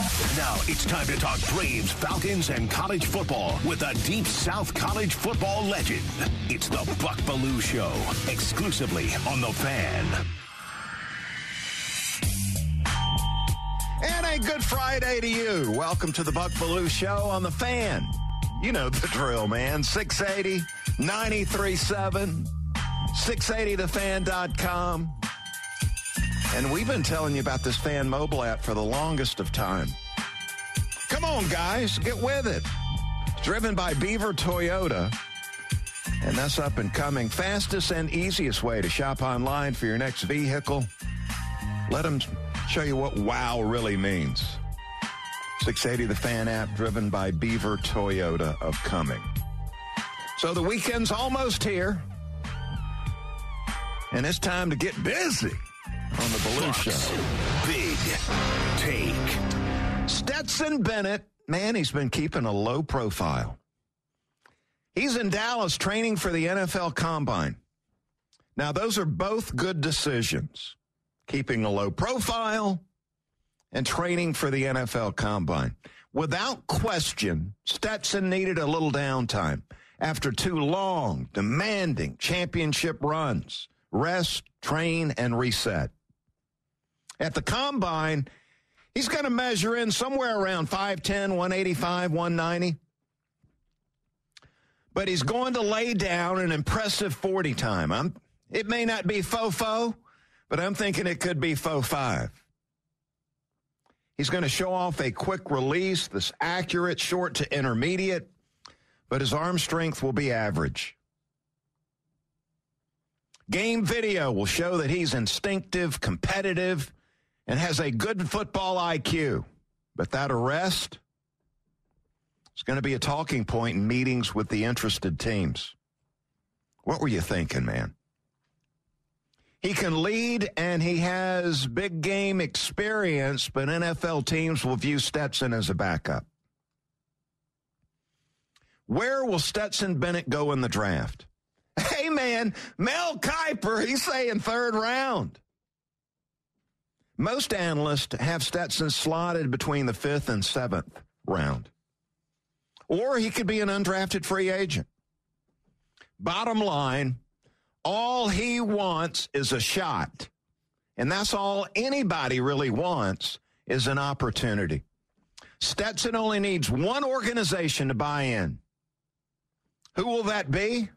Now it's time to talk Braves, Falcons, and college football with a deep South college football legend. It's the Buck Belue Show, exclusively on The Fan. And a good Friday to you. Welcome to the Buck Belue Show on The Fan. You know the drill, man. 680 937 680thefan.com. And we've been telling you about this fan mobile app for the longest of time. Come on, guys, get with it. Driven by Beaver Toyota. And that's up and coming. Fastest and easiest way to shop online for your next vehicle. Let them show you what wow really means. 680 the fan app driven by Beaver Toyota of Cumming. So the weekend's almost here. And it's time to get busy on the Belue Show. Big take. Stetson Bennett, man, he's been keeping a low profile. He's in Dallas training for the NFL Combine. Now, those are both good decisions. Keeping a low profile and training for the NFL Combine. Without question, Stetson needed a little downtime after two long, demanding championship runs. Rest, train, and reset. At the combine, he's going to measure in somewhere around 5'10, 185, 190. But he's going to lay down an impressive 40 time. I'm, it may not be faux but I'm thinking it could be faux five. He's going to show off a quick release that's accurate, short to intermediate, but his arm strength will be average. Game video will show that he's instinctive, competitive, and has a good football IQ. But that arrest is going to be a talking point in meetings with the interested teams. What were you thinking, man? He can lead and he has big game experience, but NFL teams will view Stetson as a backup. Where will Stetson Bennett go in the draft? Hey, man, Mel Kiper, he's saying third round. Most analysts have Stetson slotted between the fifth and seventh round. Or he could be an undrafted free agent. Bottom line, all he wants is a shot. And that's all anybody really wants is an opportunity. Stetson only needs one organization to buy in. Who will that be?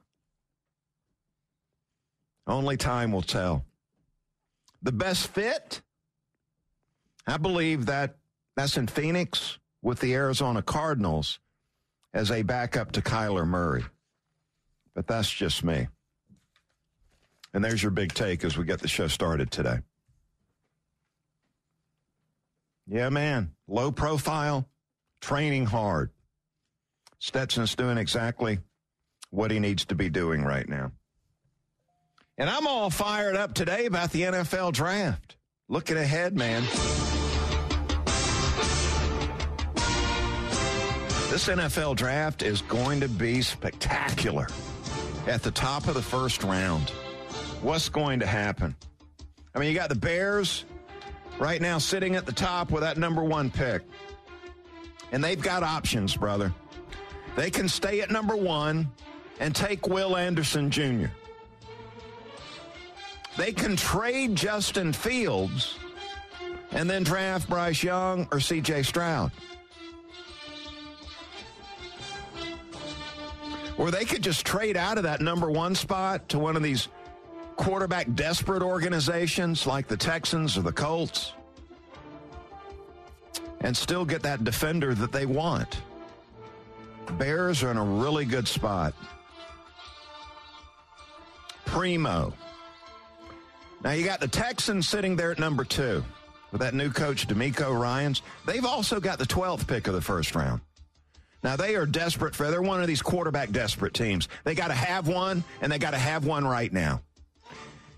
Only time will tell. The best fit? I believe that that's in Phoenix with the Arizona Cardinals as a backup to Kyler Murray. But that's just me. And there's your big take as we get the show started today. Yeah, man. Low profile, training hard. Stetson's doing exactly what he needs to be doing right now. And I'm all fired up today about the NFL draft. Looking ahead, man. This NFL draft is going to be spectacular at the top of the first round. What's going to happen? I mean, you got the Bears right now sitting at the top with that number one pick. And they've got options, brother. They can stay at number one and take Will Anderson Jr. They can trade Justin Fields and then draft Bryce Young or CJ Stroud. Or they could just trade out of that number one spot to one of these quarterback desperate organizations like the Texans or the Colts and still get that defender that they want. Bears are in a really good spot. Primo. Now you got the Texans sitting there at number two. with that new coach, DeMeco Ryans. They've also got the 12th pick of the first round. Now, they are desperate for, they're one of these quarterback desperate teams. They got to have one, and they got to have one right now.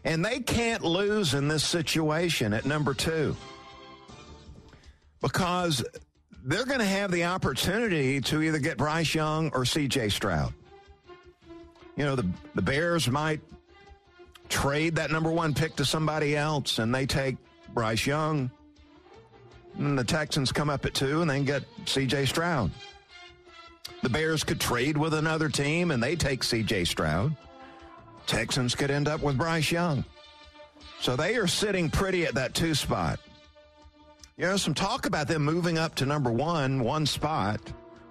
And they can't lose in this situation at number two because they're going to have the opportunity to either get Bryce Young or CJ Stroud. You know, the, the Bears might trade that number one pick to somebody else and they take Bryce Young. And the Texans come up at two and then get CJ Stroud. The Bears could trade with another team and they take CJ Stroud. Texans could end up with Bryce Young. So they are sitting pretty at that two spot. You know, some talk about them moving up to number one, one spot,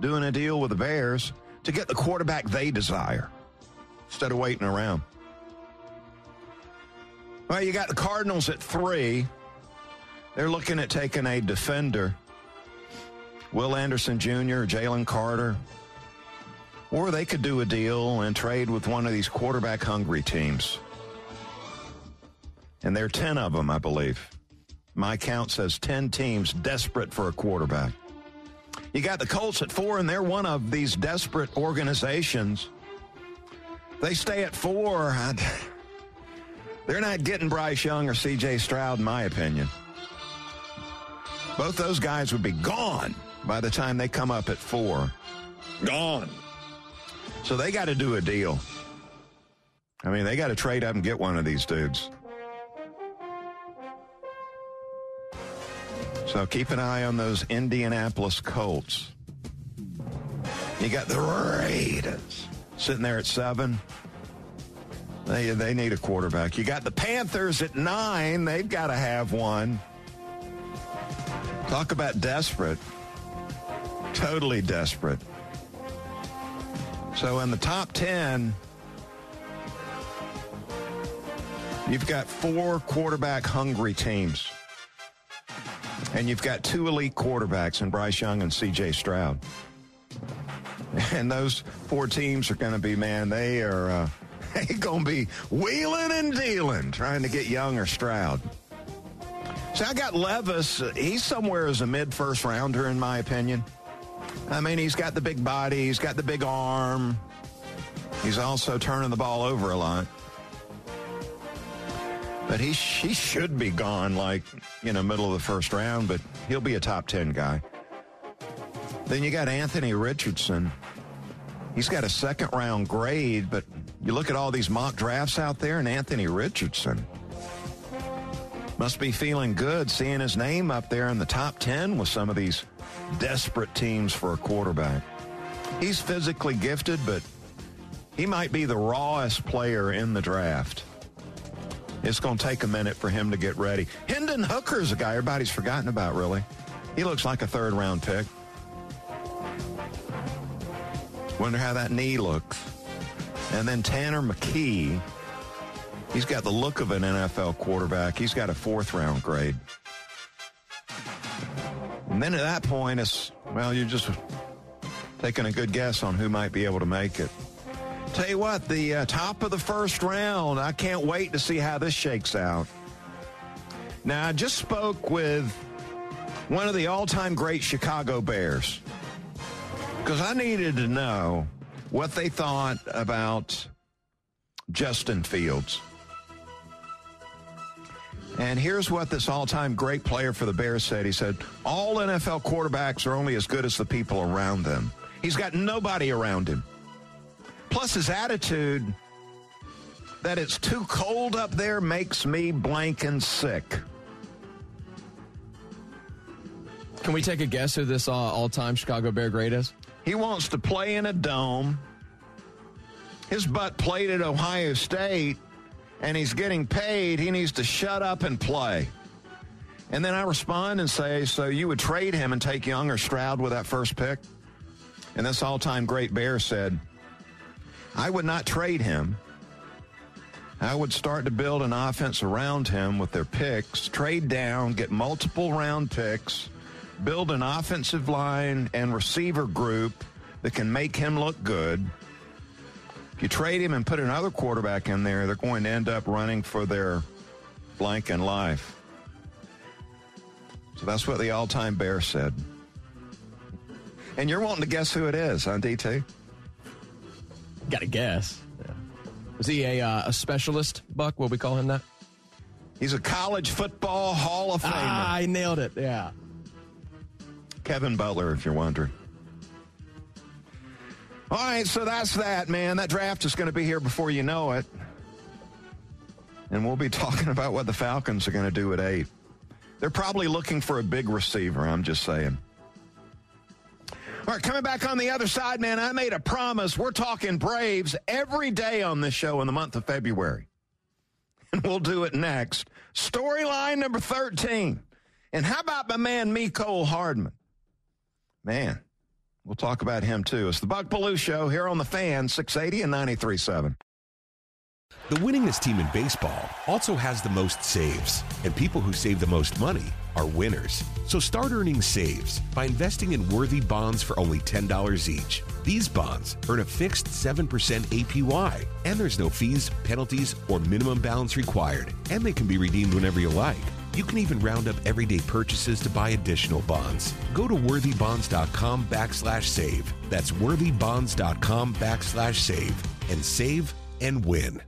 doing a deal with the Bears to get the quarterback they desire instead of waiting around. Well, you got the Cardinals at three. They're looking at taking a defender, Will Anderson Jr., Jalen Carter, or they could do a deal and trade with one of these quarterback hungry teams. And there are 10 of them, I believe. My count says 10 teams desperate for a quarterback. You got the Colts at four, and they're one of these desperate organizations. They stay at four. I'd, they're not getting Bryce Young or CJ Stroud, in my opinion. Both those guys would be gone by the time they come up at four. Gone. So they got to do a deal. I mean, they got to trade up and get one of these dudes. So keep an eye on those Indianapolis Colts. You got the Raiders sitting there at seven. They, they need a quarterback. You got the Panthers at nine. They've got to have one. Talk about desperate. Totally desperate. So in the top 10, you've got four quarterback hungry teams. And you've got two elite quarterbacks in Bryce Young and CJ Stroud. And those four teams are going to be, man, they are uh, going to be wheeling and dealing trying to get Young or Stroud. So I got Levis. He's somewhere as a mid first rounder, in my opinion. I mean, he's got the big body, he's got the big arm. He's also turning the ball over a lot. But he, he should be gone like, you know, middle of the first round, but he'll be a top 10 guy. Then you got Anthony Richardson. He's got a second round grade, but you look at all these mock drafts out there, and Anthony Richardson must be feeling good seeing his name up there in the top 10 with some of these desperate teams for a quarterback. He's physically gifted, but he might be the rawest player in the draft. It's going to take a minute for him to get ready. Hendon Hooker is a guy everybody's forgotten about, really. He looks like a third round pick. Wonder how that knee looks. And then Tanner McKee. He's got the look of an NFL quarterback. He's got a fourth round grade. And then at that point, it's, well, you're just taking a good guess on who might be able to make it. Tell you what, the uh, top of the first round, I can't wait to see how this shakes out. Now, I just spoke with one of the all time great Chicago Bears because I needed to know what they thought about Justin Fields. And here's what this all time great player for the Bears said. He said, All NFL quarterbacks are only as good as the people around them. He's got nobody around him. Plus, his attitude that it's too cold up there makes me blank and sick. Can we take a guess who this uh, all-time Chicago Bear great is? He wants to play in a dome. His butt played at Ohio State, and he's getting paid. He needs to shut up and play. And then I respond and say, So you would trade him and take Young or Stroud with that first pick? And this all time great Bear said, I would not trade him. I would start to build an offense around him with their picks, trade down, get multiple round picks, build an offensive line and receiver group that can make him look good. If you trade him and put another quarterback in there, they're going to end up running for their blank in life. So that's what the all time bear said. And you're wanting to guess who it is, huh, DT? Got to guess. Yeah. Is he a, uh, a specialist, Buck? Will we call him that? He's a college football Hall of Famer. Ah, I nailed it. Yeah. Kevin Butler, if you're wondering. All right, so that's that, man. That draft is going to be here before you know it. And we'll be talking about what the Falcons are going to do at eight. They're probably looking for a big receiver, I'm just saying. All right, coming back on the other side, man, I made a promise. We're talking Braves every day on this show in the month of February. And we'll do it next. Storyline number 13. And how about my man, Mecole Hardman? Man, we'll talk about him too. It's the Buck Belue Show here on the fan, 680 and 93.7. The winningest team in baseball also has the most saves, and people who save the most money are winners. So start earning saves by investing in worthy bonds for only $10 each. These bonds earn a fixed 7% APY, and there's no fees, penalties, or minimum balance required, and they can be redeemed whenever you like. You can even round up everyday purchases to buy additional bonds. Go to worthybonds.com backslash save. That's worthybonds.com backslash save and save and win.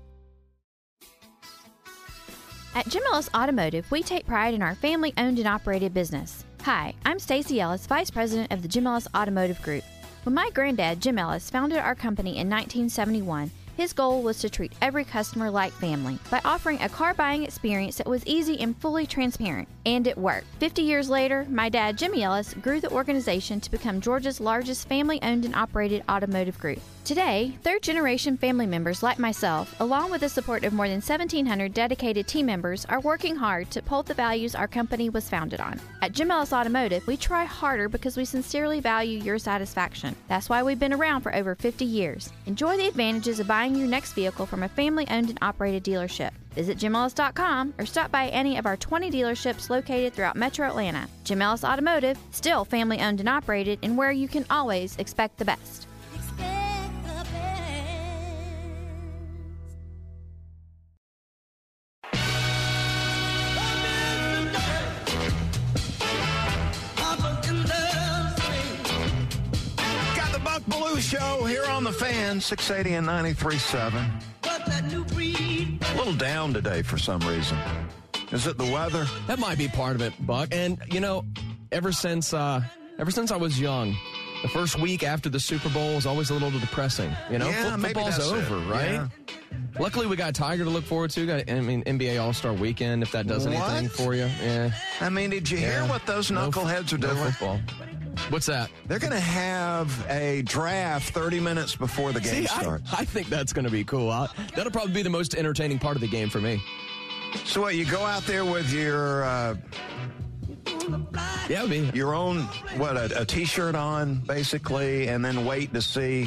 At Jim Ellis Automotive, we take pride in our family owned and operated business. Hi, I'm Stacy Ellis, Vice President of the Jim Ellis Automotive Group. When my granddad, Jim Ellis, founded our company in 1971, his goal was to treat every customer like family by offering a car buying experience that was easy and fully transparent. And it worked. 50 years later, my dad, Jimmy Ellis, grew the organization to become Georgia's largest family owned and operated automotive group. Today, third generation family members like myself, along with the support of more than 1,700 dedicated team members, are working hard to uphold the values our company was founded on. At Jim Ellis Automotive, we try harder because we sincerely value your satisfaction. That's why we've been around for over 50 years. Enjoy the advantages of buying your next vehicle from a family owned and operated dealership. Visit jimellis.com or stop by any of our 20 dealerships located throughout Metro Atlanta. Jim Ellis Automotive, still family owned and operated, and where you can always expect the best. The fan, 680 and 93.7. A little down today for some reason. Is it the weather? That might be part of it, Buck. And you know, ever since uh, ever since I was young, the first week after the Super Bowl is always a little depressing. You know, Yeah, Foot- maybe football's that's it. over, right? Yeah. Luckily, we got Tiger to look forward to. Got, I mean, NBA All Star Weekend. If that does anything for you, yeah. I mean, did you hear what those No f- knuckleheads are no doing? football. What's that? They're going to have a draft 30 minutes before the game See, I, starts. I think that's going to be cool. I, that'll probably be the most entertaining part of the game for me. So what? You go out there with your uh, Yeah, be. your own what a, a t-shirt on, basically, and then wait to see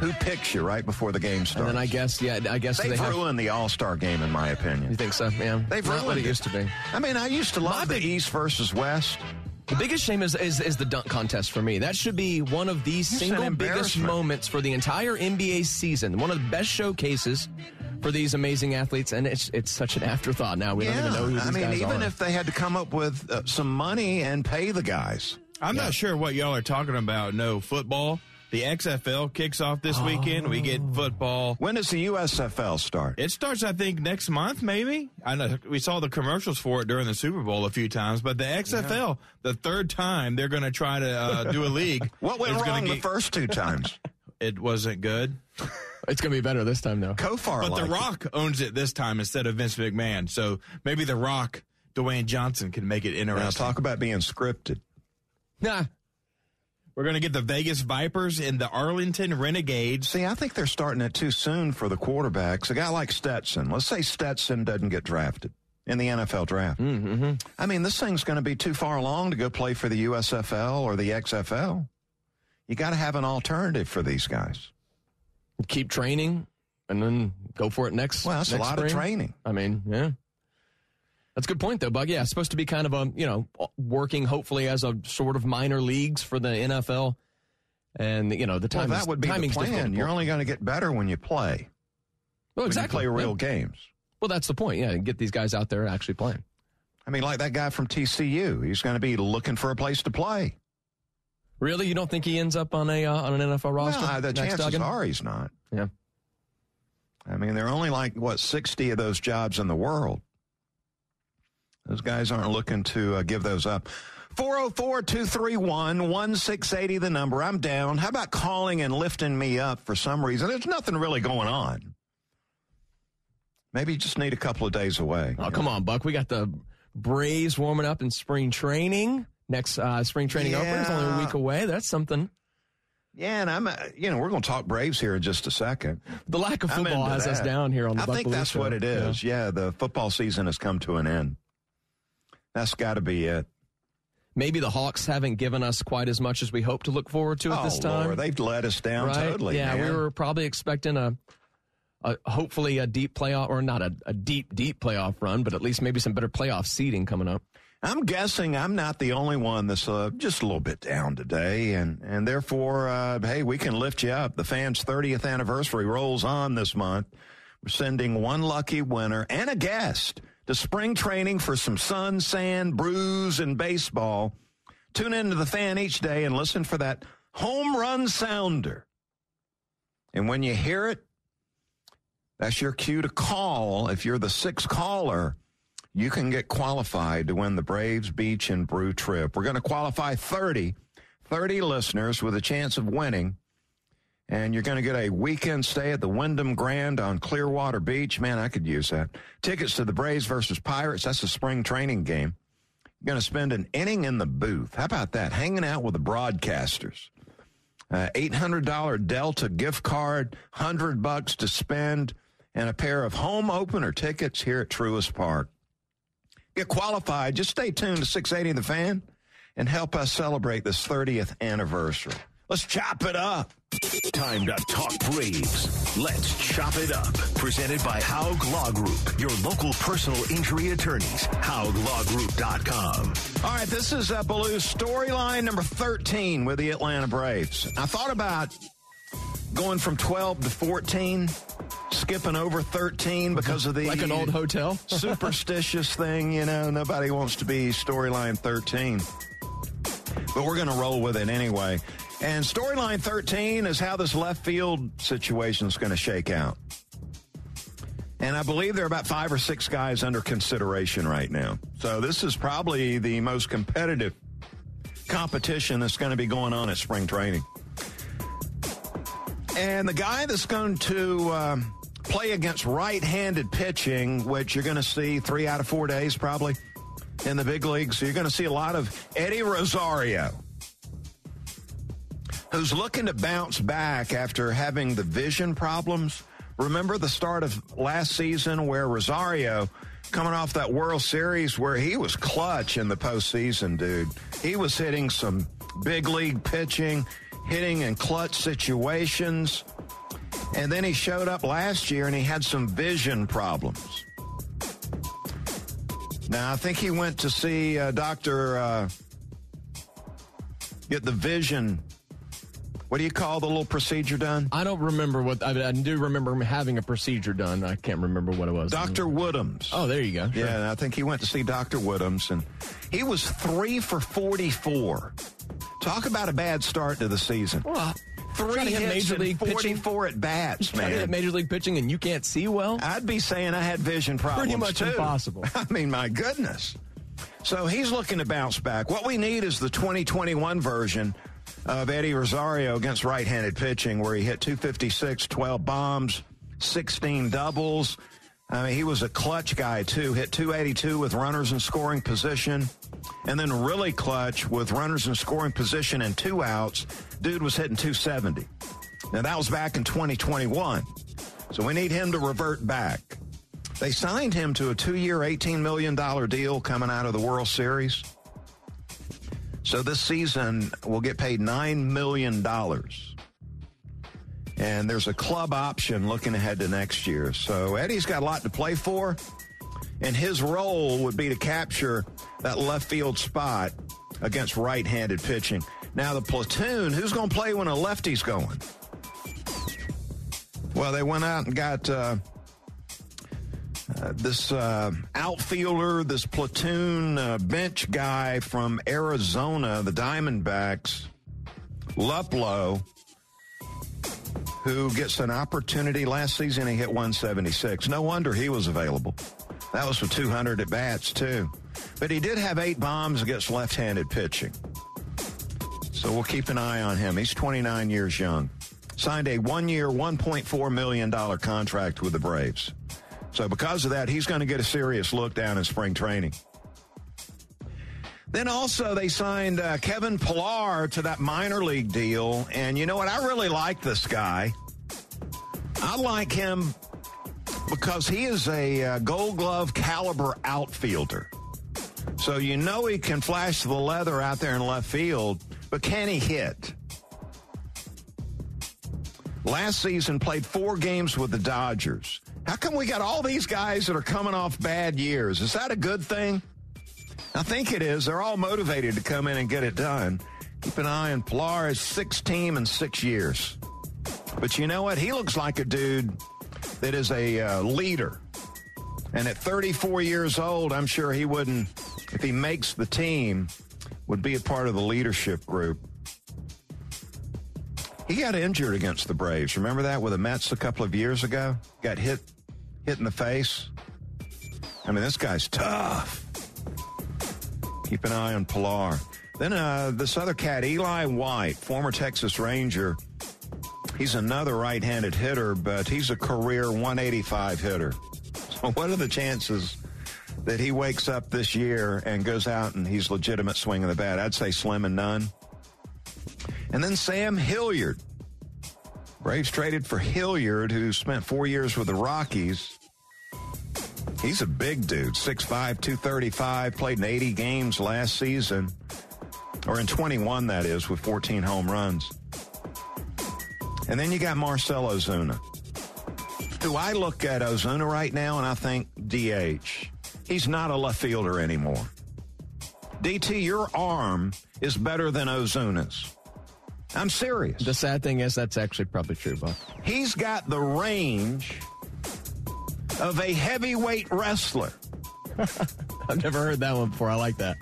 who picks you right before the game starts. And then I guess, yeah, I guess they've they have. ruined the All Star game, in my opinion. You think so? Yeah, They've not ruined what it it. used to be. I mean, I used to love My the big- East versus West. The biggest shame is, is is the dunk contest for me. That should be one of the an single biggest moments for the entire NBA season. One of the best showcases for these amazing athletes, and it's it's such an afterthought now. We don't even know who these I mean, even are. if they had to come up with uh, some money and pay the guys. I'm not sure what y'all are talking about. No football. The XFL kicks off this weekend. We get football. When does the USFL start? It starts, I think, next month, maybe. I know we saw the commercials for it during the Super Bowl a few times, but the XFL, the third time they're going to try to uh, do a league. What went is gonna wrong the first two times? It wasn't good. it's going to be better this time, though. Kofar But liked The it. Rock owns it this time instead of Vince McMahon. So maybe The Rock, Dwayne Johnson, can make it interesting. Now talk about being scripted. Nah, We're going to get the Vegas Vipers and the Arlington Renegades. See, I think they're starting it too soon for the quarterbacks. A guy like Stetson, let's say Stetson doesn't get drafted in the NFL draft. Mm-hmm. I mean, this thing's going to be too far along to go play for the USFL or the XFL. You got to have an alternative for these guys. keep training and then go for it next. Well, that's a next lot of training. I mean, yeah. That's a good point, though, Buck. Yeah, it's supposed to be kind of a, you know, working hopefully as a sort of minor leagues for the NFL. And, you know, the Well, time that would be the plan. You're only going to get better when you play. well, When exactly. you play real Yeah. games. Well, that's the point. Yeah, get these guys out there actually playing. I mean, like that guy from TCU. He's going to be looking for a place to play. Really, you don't think he ends up on a uh, on an NFL roster? Well, the chances Duggan? are he's not. Yeah. I mean, there are only like, what, 60 of those jobs in the world. Those guys aren't looking to uh, give those up. 404 231 1680, the number. I'm down. How about calling and lifting me up for some reason? There's nothing really going on. Maybe you just need a couple of days away. Oh, come on, Buck. We got the Braves warming up in spring training. Next uh, spring training opener is only a week away. That's something. Yeah, and I'm, uh, you know, we're going to talk Braves here in just a second. The lack of football has us down here on the I Buck think that's Show. what it Yeah. Yeah. the football season has come to an end. That's got to be it. Maybe the Hawks haven't given us quite as much as we hope to look forward to at oh, this time. Lord, they've let us down right? totally. yeah, we were probably expecting a, a hopefully a deep playoff or not a, a deep deep playoff run, but at least maybe some better playoff seeding coming up. I'm guessing I'm not the only one that's uh, just a little bit down today, and and therefore, uh, hey, we can lift you up. The fans' 30th anniversary rolls on this month. We're sending one lucky winner and a guest to spring training for some sun, sand, brews, and baseball. Tune into the fan each day and listen for that home run sounder. And when you hear it, that's your cue to call. If you're the sixth caller, you can get qualified to win the Braves Beach and Brew trip. We're going to qualify 30, 30 listeners with a chance of winning. And you're going to get a weekend stay at the Wyndham Grand on Clearwater Beach. Man, I could use that. Tickets to the Braves versus Pirates. That's a spring training game. You're going to spend an inning in the booth. How about that? Hanging out with the broadcasters. Uh, $800 Delta gift card, 100 bucks to spend, and a pair of home opener tickets here at Truist Park get qualified, just stay tuned to 680 The Fan and help us celebrate this 30th anniversary. Let's chop it up. Time to talk Braves. Let's chop it up. Presented by Haug Law Group, your local personal injury attorneys. HaugLawGroup.com. All right, this is uh, Belue's storyline number 13 with the Atlanta Braves. I thought about going from 12 to 14, skipping over 13 because of the Like an old hotel. superstitious thing, you know, nobody wants to be storyline 13. But we're going to roll with it anyway. And storyline 13 is how this left field situation is going to shake out. And I believe there are about five or six guys under consideration right now. So this is probably the most competitive competition that's going to be going on at spring training. And the guy that's going to um, play against right handed pitching, which you're going to see three out of four days probably in the big leagues. So you're going to see a lot of Eddie Rosario, who's looking to bounce back after having the vision problems. Remember the start of last season where Rosario, coming off that World Series where he was clutch in the postseason, dude. He was hitting some big league pitching, hitting in clutch situations. And then he showed up last year and he had some vision problems. Now, I think he went to see uh, Dr. Uh, get the vision. What do you call the little procedure done? I don't remember what I, I do remember having a procedure done. I can't remember what it was. Dr. Woodhams. Oh, there you go. Sure. Yeah, I think he went to see Dr. Woodhams, and he was three for 44. Talk about a bad start to the season. Well, Three hits major league pitching. 44 at bats, Trying to hit major league pitching and you can't see well. I'd be saying I had vision problems Pretty much too. impossible. I mean, my goodness. So he's looking to bounce back. What we need is the 2021 version of Eddie Rosario against right-handed pitching, where he hit 256, 12 bombs, 16 doubles. I mean, he was a clutch guy too. Hit 282 with runners in scoring position, and then really clutch with runners in scoring position and two outs. Dude was hitting 270. Now that was back in 2021. So we need him to revert back. They signed him to a two-year, $18 million deal coming out of the World Series. So this season will get paid $9 million. And there's a club option looking ahead to next year. So Eddie's got a lot to play for. And his role would be to capture that left field spot against right-handed pitching. Now the platoon, who's going to play when a lefty's going? Well, they went out and got uh, this uh, outfielder, this platoon uh, bench guy from Arizona, the Diamondbacks, Luplow, who gets an opportunity. Last season, he hit 176. No wonder he was available. That was with 200 at bats, too. But he did have eight bombs against left handed pitching. So we'll keep an eye on him. He's 29 years young. Signed a one year, $1.4 million contract with the Braves. So because of that, he's going to get a serious look down in spring training. Then also they signed uh, Kevin Pillar to that minor league deal. And you know what? I really like this guy. I like him because he is a uh, gold glove caliber outfielder. So you know he can flash the leather out there in left field, but can he hit? Last season played four games with the Dodgers. How come we got all these guys that are coming off bad years? Is that a good thing? I think it is. They're all motivated to come in and get it done. Keep an eye on Pillar's six team in six years. But you know what? He looks like a dude that is a uh, leader. And at 34 years old, I'm sure he wouldn't, if he makes the team, would be a part of the leadership group. He got injured against the Braves. Remember that with the Mets a couple of years ago? Got hit, hit in the face. I mean, this guy's tough. Keep an eye on Pillar. Then uh, this other cat, Eli White, former Texas Ranger. He's another right-handed hitter, but he's a career 185 hitter. So what are the chances that he wakes up this year and goes out and he's legitimate swinging the bat? I'd say slim and none. And then Sam Hilliard. Braves traded for Hilliard, who spent four years with the Rockies. He's a big dude, 6'5", 235, played in 80 games last season, or in 21, that is, with 14 home runs. And then you got Marcell Ozuna, who I look at Ozuna right now and I think DH. He's not a left fielder anymore. DT, your arm is better than Ozuna's. I'm serious. The sad thing is that's actually probably true, Buck. He's got the range of a heavyweight wrestler. I've never heard that one before. I like that.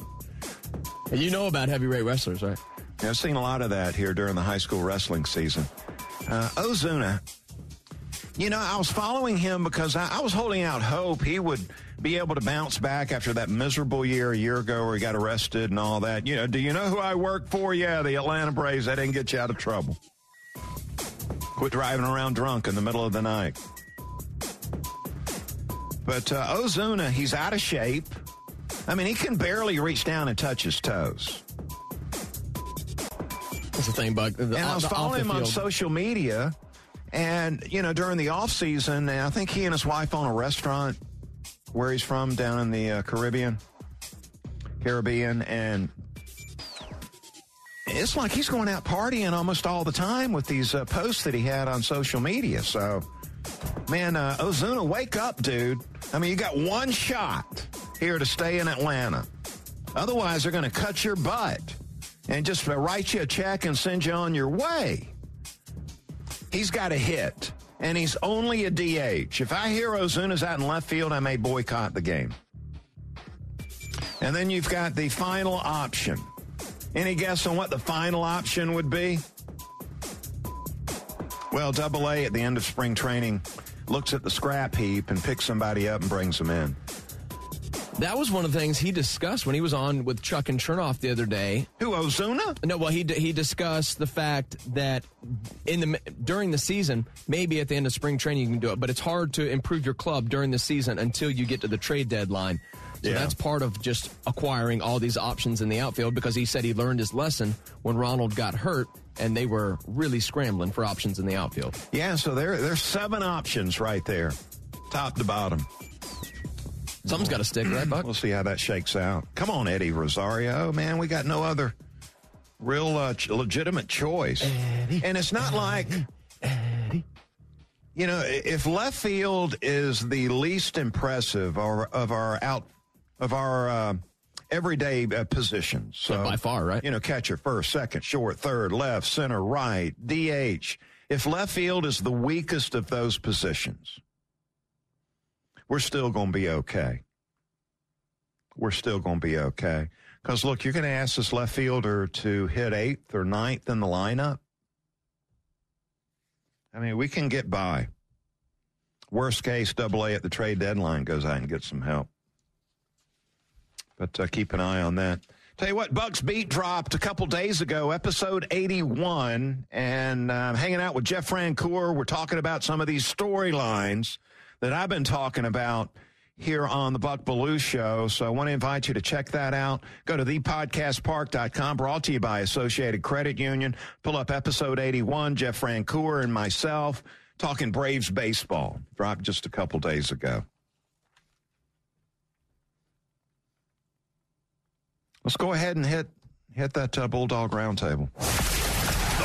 And you know about heavyweight wrestlers, right? Yeah, I've seen a lot of that here during the high school wrestling season. Uh, Ozuna, you know, I was following him because I, I was holding out hope he would be able to bounce back after that miserable year a year ago where he got arrested and all that. You know, do you know who I work for? Yeah, the Atlanta Braves. That didn't get you out of trouble. Quit driving around drunk in the middle of the night. But uh, Ozuna, he's out of shape. I mean, he can barely reach down and touch his toes. That's the thing, Buck. The, And I was following him on social media, and you know, during the off season, and I think he and his wife own a restaurant where he's from down in the uh, Caribbean, Caribbean, and it's like he's going out partying almost all the time with these uh, posts that he had on social media. So, man, uh, Ozuna, wake up, dude! I mean, you got one shot here to stay in Atlanta. Otherwise, they're going to cut your butt and just write you a check and send you on your way. He's got a hit, and he's only a DH. If I hear Ozuna's out in left field, I may boycott the game. And then you've got the final option. Any guess on what the final option would be? Well, Double A at the end of spring training looks at the scrap heap and picks somebody up and brings them in. That was one of the things he discussed when he was on with Chuck and Chernoff the other day. Who, Ozuna? No, well, he he discussed the fact that in the during the season, maybe at the end of spring training you can do it, but it's hard to improve your club during the season until you get to the trade deadline. So Yeah. that's part of just acquiring all these options in the outfield because he said he learned his lesson when Ronald got hurt and they were really scrambling for options in the outfield. Yeah, so there there's seven options right there, top to bottom. Something's got to stick, right, Buck? We'll see how that shakes out. Come on, Eddie Rosario. Man, we got no other real uh, ch- legitimate choice. and it's not like, you know, if left field is the least impressive or, of our out of our uh, everyday uh, positions. So Yeah, by far, right? You know, catcher, first, second, short, third, left, center, right, DH. If left field is the weakest of those positions, we're still going to be okay. We're still going to be okay. Because look, you're going to ask this left fielder to hit eighth or ninth in the lineup. I mean, we can get by. Worst case, double A at the trade deadline goes out and gets some help. But uh, keep an eye on that. Tell you what, Bucks Beat dropped a couple days ago, episode 81, and uh, hanging out with Jeff Francoeur. We're talking about some of these storylines that I've been talking about here on the Buck Belue Show. So I want to invite you to check that out. Go to thepodcastpark.com, brought to you by Associated Credit Union. Pull up episode 81, Jeff Francoeur and myself talking Braves baseball. Dropped just a couple days ago. Let's go ahead and hit hit that uh, Bulldog Roundtable.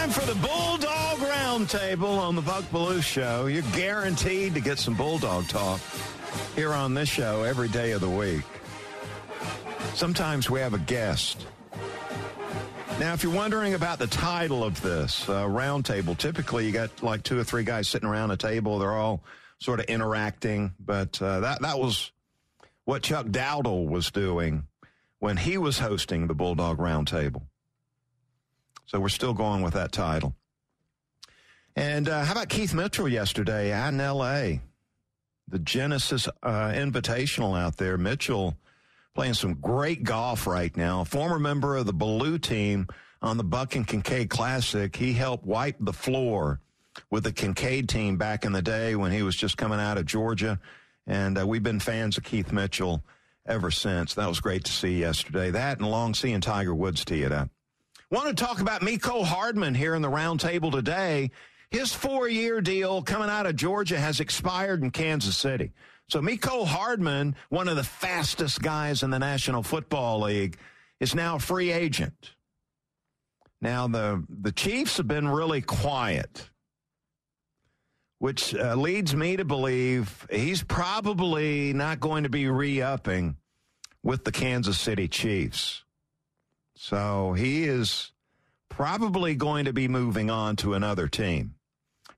Time for the Bulldog Roundtable on the Buck Belue Show. You're guaranteed to get some Bulldog talk here on this show every day of the week. Sometimes we have a guest. Now, if you're wondering about the title of this uh, roundtable, typically you got like two or three guys sitting around a table. They're all sort of interacting, but uh, that that was what Chuck Dowdle was doing when he was hosting the Bulldog Roundtable. So we're still going with that title. And uh, how about Keith Mitchell yesterday out in L.A.? The Genesis uh, Invitational out there. Mitchell playing some great golf right now. Former member of the Belue team on the Buck and Kincaid Classic. He helped wipe the floor with the Kincaid team back in the day when he was just coming out of Georgia. And uh, we've been fans of Keith Mitchell ever since. That was great to see yesterday. That and long seeing Tiger Woods tee it up. Want to talk about Mecole Hardman here in the roundtable today. His four year deal coming out of Georgia has expired in Kansas City. So Mecole Hardman, one of the fastest guys in the National Football League, is now a free agent. Now the the Chiefs have been really quiet, which uh, leads me to believe he's probably not going to be re-upping with the Kansas City Chiefs. So he is probably going to be moving on to another team.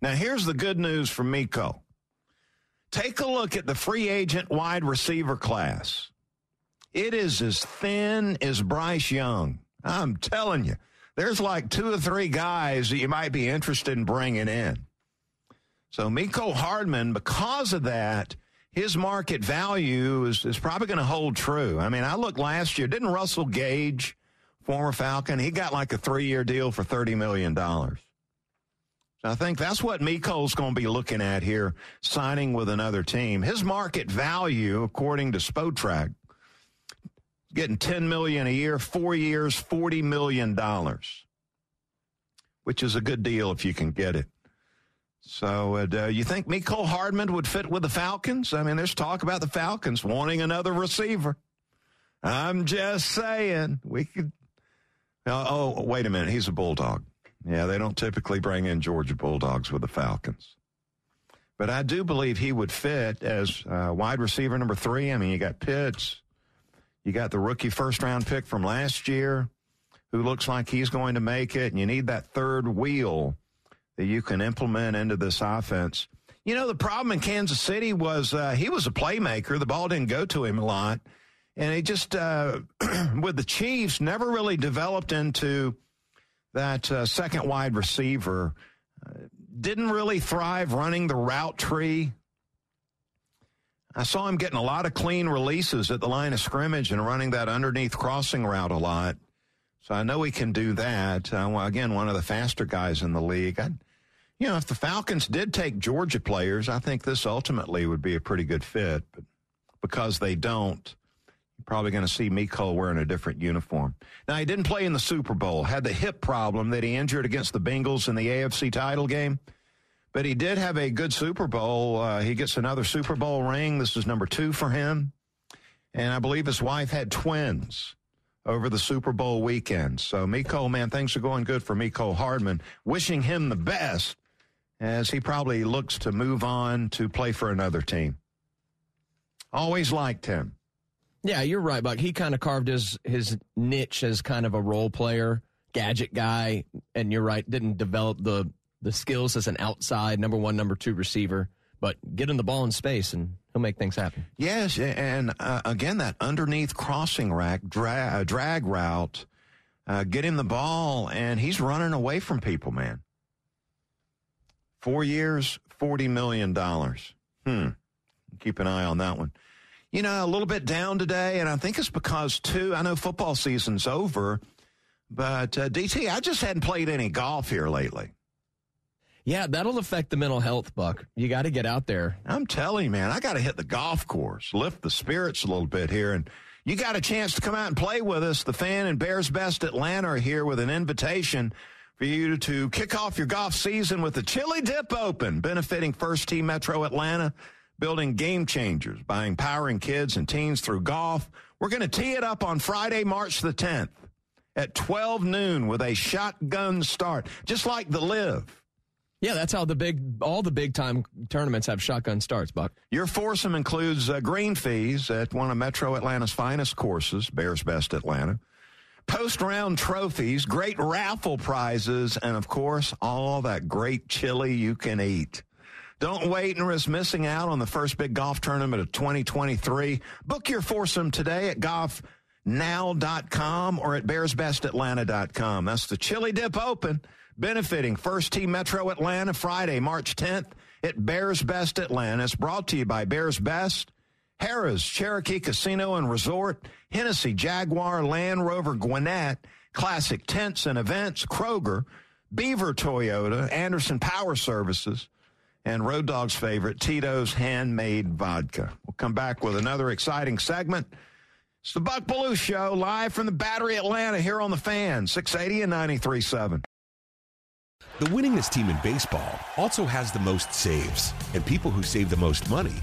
Now, here's the good news from Mecole. Take a look at the free agent wide receiver class. It is as thin as Bryce Young. I'm telling you, there's like two or three guys that you might be interested in bringing in. So Mecole Hardman, because of that, his market value is, is probably going to hold true. I mean, I looked last year, didn't Russell Gage, former Falcon, he got like a three year deal for $30 million. So I think that's what Mecole's going to be looking at here, signing with another team. His market value, according to Spotrac, getting 10 million a year, four years, 40 million dollars, which is a good deal if you can get it. So, uh, you think Mecole Hardman would fit with the Falcons? I mean, there's talk about the Falcons wanting another receiver. I'm just saying we could. Oh, oh, wait a minute. He's a Bulldog. Yeah, they don't typically bring in Georgia Bulldogs with the Falcons. But I do believe he would fit as uh, wide receiver number three. I mean, you got Pitts, you got the rookie first round pick from last year who looks like he's going to make it, and you need that third wheel that you can implement into this offense. You know, the problem in Kansas City was uh, he was a playmaker. The ball didn't go to him a lot. And he just, uh, with the Chiefs, never really developed into that uh, second wide receiver. Uh, didn't really thrive running the route tree. I saw him getting a lot of clean releases at the line of scrimmage and running that underneath crossing route a lot. So I know he can do that. Uh, well, again, one of the faster guys in the league. I, you know, if the Falcons did take Georgia players, I think this ultimately would be a pretty good fit. But because they don't, probably going to see Mecole wearing a different uniform. Now, he didn't play in the Super Bowl, had the hip problem that he injured against the Bengals in the AFC title game. but he did have a good Super Bowl. Uh, he gets another Super Bowl ring. This is number two for him. And I believe his wife had twins over the Super Bowl weekend. So, Mecole, man, things are going good for Mecole Hardman. Wishing him the best as he probably looks to move on to play for another team. Always liked him. Yeah, you're right, Buck. He kind of carved his his niche as kind of a role player, gadget guy, and you're right, didn't develop the the skills as an outside number one, number two receiver. But get him the ball in space, and he'll make things happen. Yes, and uh, again, that underneath crossing rack dra- uh, drag route, uh, get him the ball, and he's running away from people, man. Four years, forty million dollars. Hmm. Keep an eye on that one. You know, a little bit down today, and I think it's because too. I know football season's over, but uh, DT, I just hadn't played any golf here lately. Yeah, that'll affect the mental health, Buck. You got to get out there. I'm telling you, man, I got to hit the golf course, lift the spirits a little bit here. And you got a chance to come out and play with us. The fan and Bears Best Atlanta are here with an invitation for you to kick off your golf season with the Chili Dip Open, benefiting First Tee Metro Atlanta, building game changers by empowering kids and teens through golf. We're going to tee it up on Friday, March the 10th at 12 noon with a shotgun start, just like the LIV. Yeah, that's how the big, all the big time tournaments have shotgun starts, Buck. Your foursome includes uh, green fees at one of Metro Atlanta's finest courses, Bears Best Atlanta, post round trophies, great raffle prizes, and of course, all that great chili you can eat. Don't wait and risk missing out on the first big golf tournament of 2023. Book your foursome today at golfnow.com or at bearsbestatlanta.com. That's the Chili Dip Open benefiting First Tee Metro Atlanta Friday, March 10th at Bears Best Atlanta. It's brought to you by Bears Best, Harrah's Cherokee Casino and Resort, Hennessy Jaguar, Land Rover Gwinnett, Classic Tents and Events, Kroger, Beaver Toyota, Anderson Power Services, and Road Dog's favorite, Tito's Handmade Vodka. We'll come back with another exciting segment. It's the Buck Belue Show, live from the Battery Atlanta here on the fan, 680 and 93.7. The winningest team in baseball also has the most saves, and people who save the most money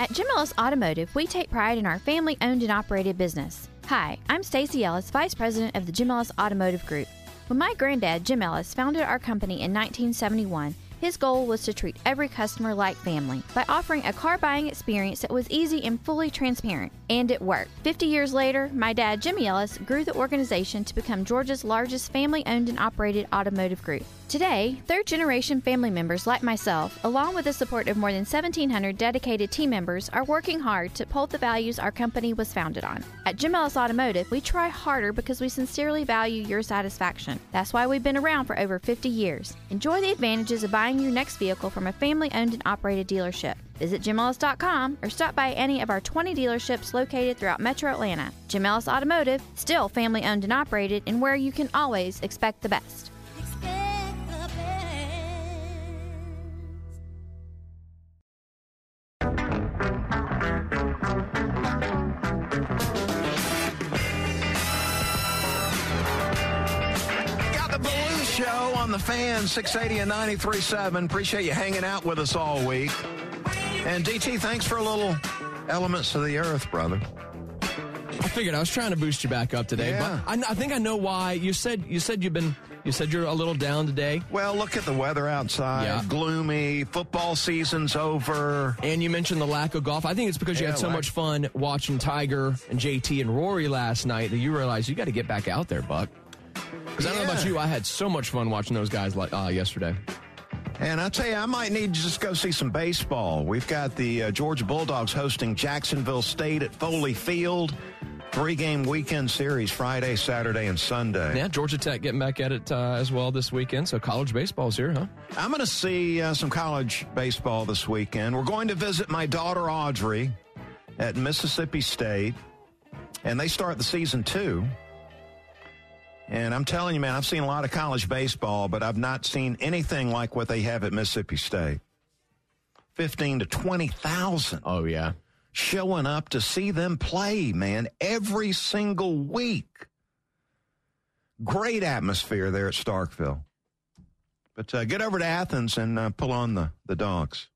At Jim Ellis Automotive, we take pride in our family owned and operated business. Hi, I'm Stacy Ellis, Vice President of the Jim Ellis Automotive Group. When my granddad, Jim Ellis, founded our company in 1971, his goal was to treat every customer like family by offering a car buying experience that was easy and fully transparent. And it worked. 50 years later, my dad, Jimmy Ellis, grew the organization to become Georgia's largest family owned and operated automotive group. Today, third generation family members like myself, along with the support of more than 1,700 dedicated team members, are working hard to uphold the values our company was founded on. At Jim Ellis Automotive, we try harder because we sincerely value your satisfaction. That's why we've been around for over 50 years. Enjoy the advantages of buying your next vehicle from a family owned and operated dealership. Visit JimEllis.com or stop by any of our 20 dealerships located throughout Metro Atlanta. Jim Ellis Automotive, still family owned and operated, and where you can always expect the best. On the fan, 680 and 93.7. Appreciate you hanging out with us all week. And DT, thanks for a little elements of the earth, brother. I figured I was trying to boost you back up today, Yeah. but I, I think I know why. You said you said you've been you said you're a little down today, Well, look at the weather outside. Yeah. Gloomy. Football season's over. and you mentioned the lack of golf. I think it's because you Yeah, had so much fun watching Tiger and JT and Rory last night that you realized you got to get back out there, Buck. Because I don't know about you, I had so much fun watching those guys like uh, yesterday. And I tell you, I might need to just go see some baseball. We've got the uh, Georgia Bulldogs hosting Jacksonville State at Foley Field. Three game weekend series Friday, Saturday, and Sunday. Yeah, Georgia Tech getting back at it uh, as well this weekend. So college baseball's here, huh? I'm going to see uh, some college baseball this weekend. We're going to visit my daughter Audrey at Mississippi State, and they start the season two. And I'm telling you, man, I've seen a lot of college baseball, but I've not seen anything like what they have at Mississippi State. 15 to 20,000 Oh, yeah. showing up to see them play, man, every single week. Great atmosphere there at Starkville. But uh, get over to Athens and uh, pull on the, the dogs.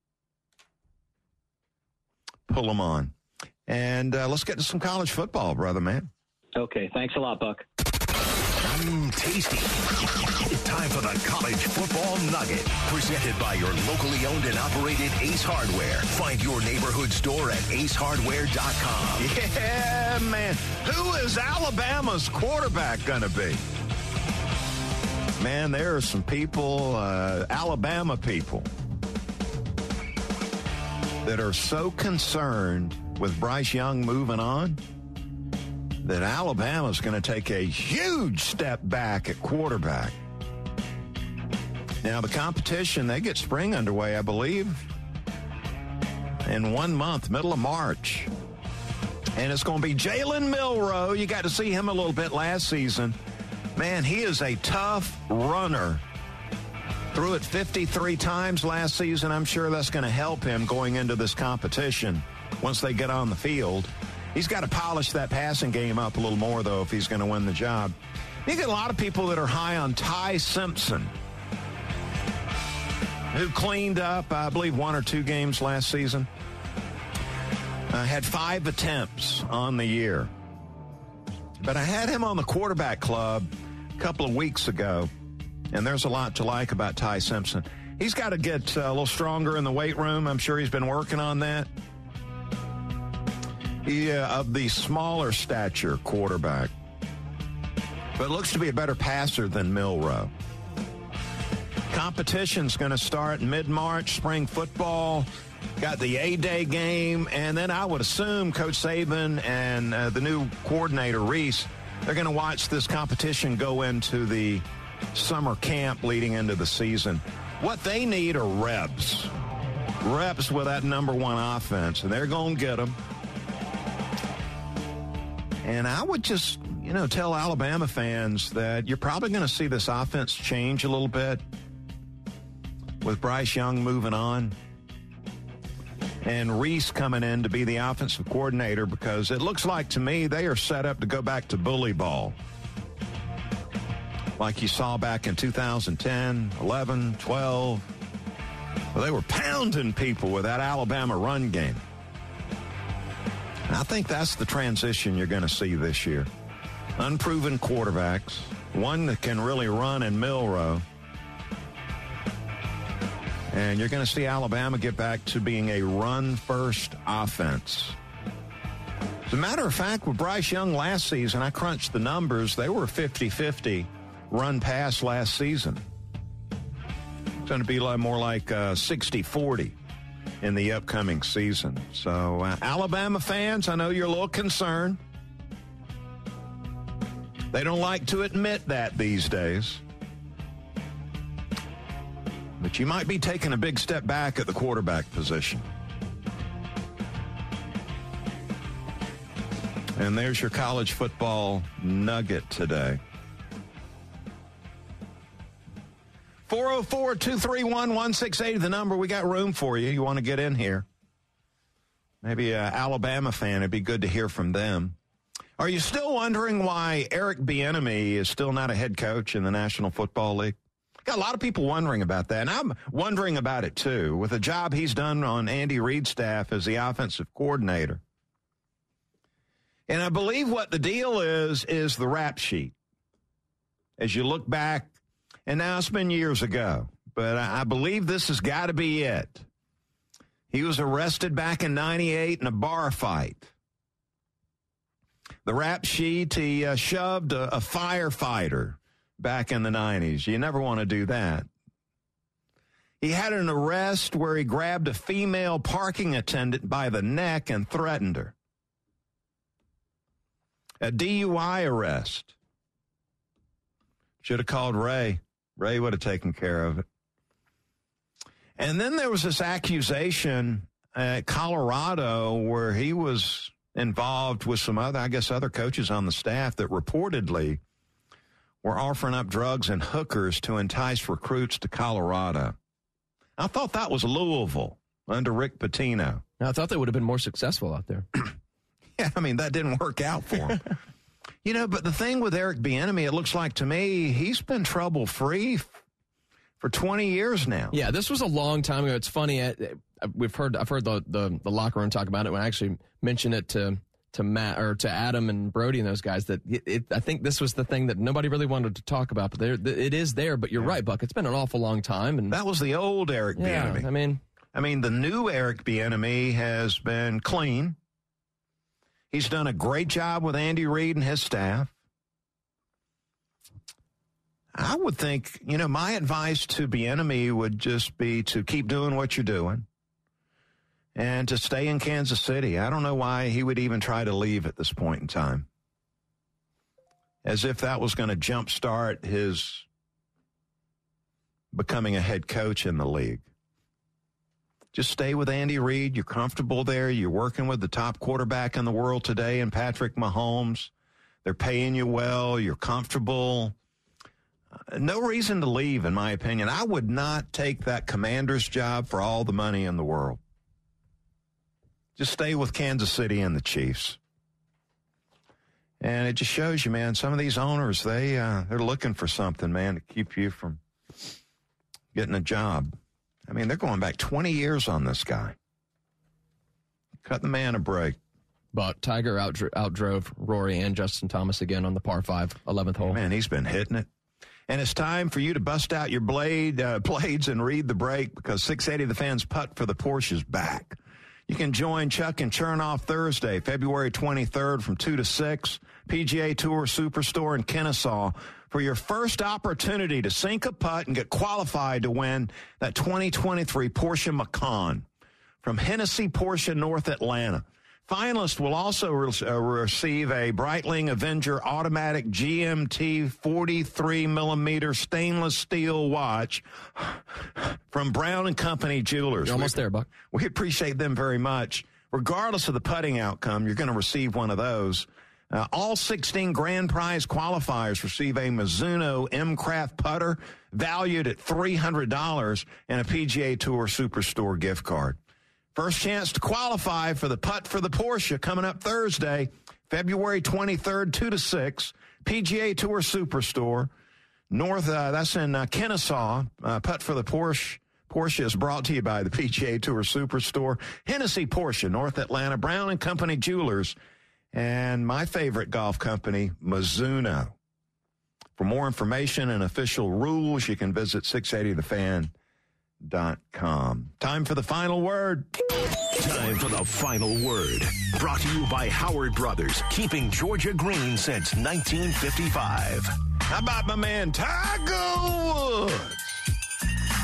Pull them on. And uh, let's get to some college football, brother, man. Okay, thanks a lot, Buck. Mmm, tasty. Time for the College Football Nugget. Presented by your locally owned and operated Ace Hardware. Find your neighborhood store at acehardware.com. Yeah, man. Who is Alabama's quarterback going to be? Man, there are some people, uh, Alabama people, that are so concerned with Bryce Young moving on that Alabama's going to take a huge step back at quarterback. Now, the competition, they get spring underway, I believe, in one month, middle of March. And it's going to be Jalen Milroe. You got to see him a little bit last season. Man, he is a tough runner. Threw it 53 times last season. I'm sure that's going to help him going into this competition once they get on the field. He's got to polish that passing game up a little more, though, if he's going to win the job. You get a lot of people that are high on Ty Simpson, who cleaned up, I believe, one or two games last season. Uh, had five attempts on the year. But I had him on the quarterback club a couple of weeks ago, and there's a lot to like about Ty Simpson. He's got to get uh, a little stronger in the weight room. I'm sure he's been working on that. He, uh, of the smaller stature quarterback, but looks to be a better passer than Milroe. Competition's going to start mid March, spring football. Got the A Day game, and then I would assume Coach Saban and uh, the new coordinator, Rees, they're going to watch this competition go into the summer camp leading into the season. What they need are reps. Reps with that number one offense, and they're going to get them. And I would just, you know, tell Alabama fans that you're probably going to see this offense change a little bit with Bryce Young moving on and Rees coming in to be the offensive coordinator because it looks like to me they are set up to go back to bully ball. Like you saw back in 2010, 11, 12. Well, they were pounding people with that Alabama run game. And I think that's the transition you're going to see this year. Unproven quarterbacks, one that can really run in Milroe. And you're going to see Alabama get back to being a run first offense. As a matter of fact, with Bryce Young last season, I crunched the numbers. They were 50 50 run pass last season. It's going to be more like 60 uh, 40 in the upcoming season. So, uh, Alabama fans, I know you're a little concerned. They don't like to admit that these days. But you might be taking a big step back at the quarterback position. And there's your college football nugget today. 404 231 1680, the number. We got room for you. You want to get in here. Maybe an Alabama fan. It'd be good to hear from them. Are you still wondering why Eric Bieniemy is still not a head coach in the National Football League? Got a lot of people wondering about that, and I'm wondering about it too. With the job he's done on Andy Reid's staff as the offensive coordinator, and I believe what the deal is is the rap sheet. As you look back, and now it's been years ago, but I believe this has got to be it. He was arrested back in '98 in a bar fight. The rap sheet, he uh, shoved a, a firefighter back in the 90s. You never want to do that. He had an arrest where he grabbed a female parking attendant by the neck and threatened her. A DUI arrest. Should have called Ray. Ray would have taken care of it. And then there was this accusation at Colorado where he was involved with some other, I guess, other coaches on the staff that reportedly were offering up drugs and hookers to entice recruits to Colorado. I thought that was Louisville under Rick Pitino. I thought they would have been more successful out there. yeah, I mean, that didn't work out for him. you know, but the thing with Eric Bieniemy, it looks like to me, he's been trouble free for 20 years now. Yeah, this was a long time ago. It's funny. Uh, we've heard, I've heard the, the, the locker room talk about it when I actually mentioned it to, to Matt or to Adam and Brody and those guys that it, it, I think this was the thing that nobody really wanted to talk about, but there, it is there. But you're yeah. right, Buck. It's been an awful long time, and that was the old Eric yeah, Bieniemy. I mean, I mean, the new Eric Bieniemy has been clean. He's done a great job with Andy Reid and his staff. I would think, you know, my advice to Bieniemy would just be to keep doing what you're doing and to stay in Kansas City. I don't know why he would even try to leave at this point in time. As if that was going to jumpstart his becoming a head coach in the league. Just stay with Andy Reid. You're comfortable there. You're working with the top quarterback in the world today and Patrick Mahomes. They're paying you well. You're comfortable. Uh, no reason to leave, in my opinion. I would not take that commander's job for all the money in the world. Just stay with Kansas City and the Chiefs. And it just shows you, man, some of these owners, they, uh, they're looking for something, man, to keep you from getting a job. I mean, they're going back 20 years on this guy. Cut the man a break. But Tiger out, outdrove Rory and Justin Thomas again on the par 5 11th hole. Man, he's been hitting it. And it's time for you to bust out your blade uh, blades and read the break because 680 the fans putt for the Porsche's back. You can join Chuck and Chernoff Thursday, February 23rd from 2 to 6, PGA Tour Superstore in Kennesaw for your first opportunity to sink a putt and get qualified to win that 2023 Porsche Macan from Hennessy Porsche North Atlanta. Finalists will also re- uh, receive a Breitling Avenger automatic GMT 43 millimeter stainless steel watch from Brown and Company Jewelers. You're almost we, there, Buck. We appreciate them very much. Regardless of the putting outcome, you're going to receive one of those. Uh, all 16 grand prize qualifiers receive a Mizuno M-Craft putter valued at $300 and a PGA Tour Superstore gift card. First chance to qualify for the putt for the Porsche coming up Thursday, February 23rd, 2 to 6, PGA Tour Superstore. North, uh, that's in uh, Kennesaw. Uh, putt for the Porsche. Porsche is brought to you by the PGA Tour Superstore, Hennessy Porsche, North Atlanta, Brown and Company Jewelers, and my favorite golf company, Mizuno. For more information and official rules, you can visit 680 The Fan com. Time for the final word. Time for the final word. Brought to you by Howard Brothers, keeping Georgia green since 1955. How about my man Tiger Woods?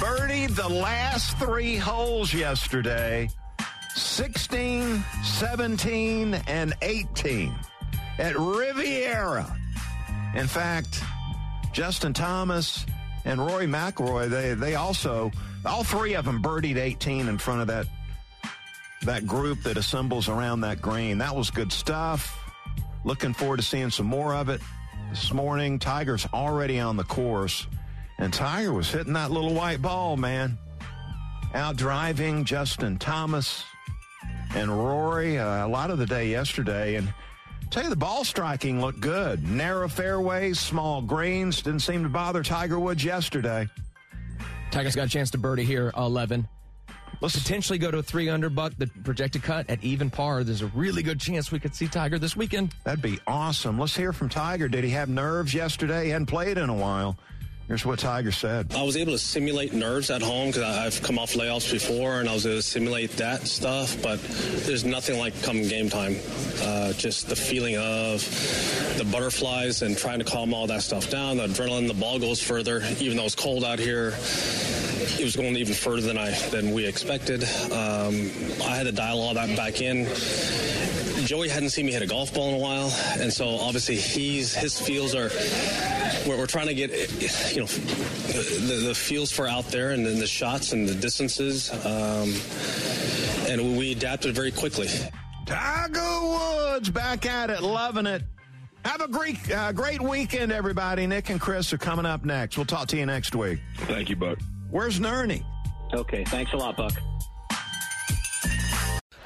Birdied the last three holes yesterday 16, 17, and 18 at Riviera. In fact, Justin Thomas and Rory McIlroy, they, they also all three of them birdied 18 in front of that that group that assembles around that green. That was good stuff. Looking forward to seeing some more of it this morning. Tiger's already on the course, and Tiger was hitting that little white ball, man. Out driving Justin Thomas and Rory uh, a lot of the day yesterday, and tell you the ball striking looked good. Narrow fairways, small greens didn't seem to bother Tiger Woods yesterday. Tiger's got a chance to birdie here, 11. Let's potentially go to a three under buck, the projected cut at even par. There's a really good chance we could see Tiger this weekend. That'd be awesome. Let's hear from Tiger. Did he have nerves yesterday? He hadn't played in a while. Here's what Tiger said. I was able to simulate nerves at home because I've come off layoffs before and I was able to simulate that stuff, but there's nothing like come game time. Uh, just the feeling of the butterflies and trying to calm all that stuff down, the adrenaline, the ball goes further, even though it's cold out here it was going even further than I than we expected. Um, I had to dial all that back in. Joey hadn't seen me hit a golf ball in a while, and so obviously he's his feels are. We're, we're trying to get you know the, the feels for out there and then the shots and the distances, um, and we adapted very quickly. Tiger Woods back at it, loving it. Have a great, uh, great weekend, everybody. Nick and Chris are coming up next. We'll talk to you next week. Thank you, Buck. Where's Nerney? Okay, thanks a lot, Buck.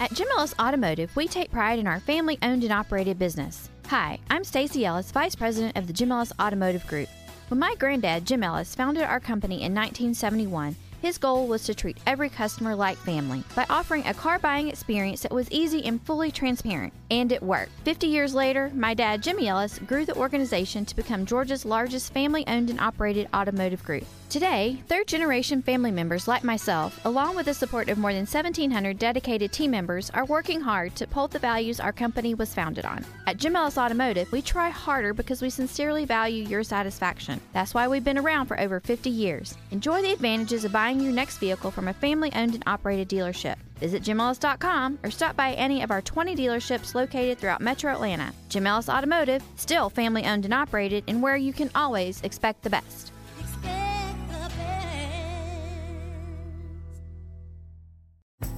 At Jim Ellis Automotive, we take pride in our family owned and operated business. Hi, I'm Stacy Ellis, Vice President of the Jim Ellis Automotive Group. When my granddad, Jim Ellis, founded our company in 1971, his goal was to treat every customer like family by offering a car buying experience that was easy and fully transparent. And it worked. 50 years later, my dad, Jimmy Ellis, grew the organization to become Georgia's largest family owned and operated automotive group. Today, third generation family members like myself, along with the support of more than 1,700 dedicated team members, are working hard to uphold the values our company was founded on. At Jim Ellis Automotive, we try harder because we sincerely value your satisfaction. That's why we've been around for over 50 years. Enjoy the advantages of buying your next vehicle from a family owned and operated dealership. Visit JimEllis.com or stop by any of our 20 dealerships located throughout Metro Atlanta. Jim Ellis Automotive, still family owned and operated, and where you can always expect the best.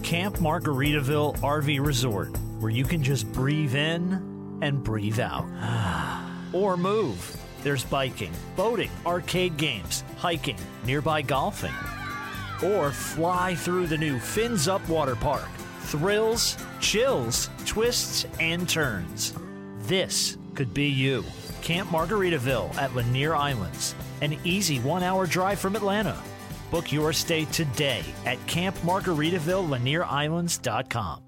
Camp Margaritaville RV Resort, where you can just breathe in and breathe out. or move. There's biking, boating, arcade games, hiking, nearby golfing. Or fly through the new Fins Up Water Park. Thrills, chills, twists, and turns. This could be you. Camp Margaritaville at Lanier Islands, an easy one hour drive from Atlanta. Book your stay today at campmargaritaville.lanierislands.com.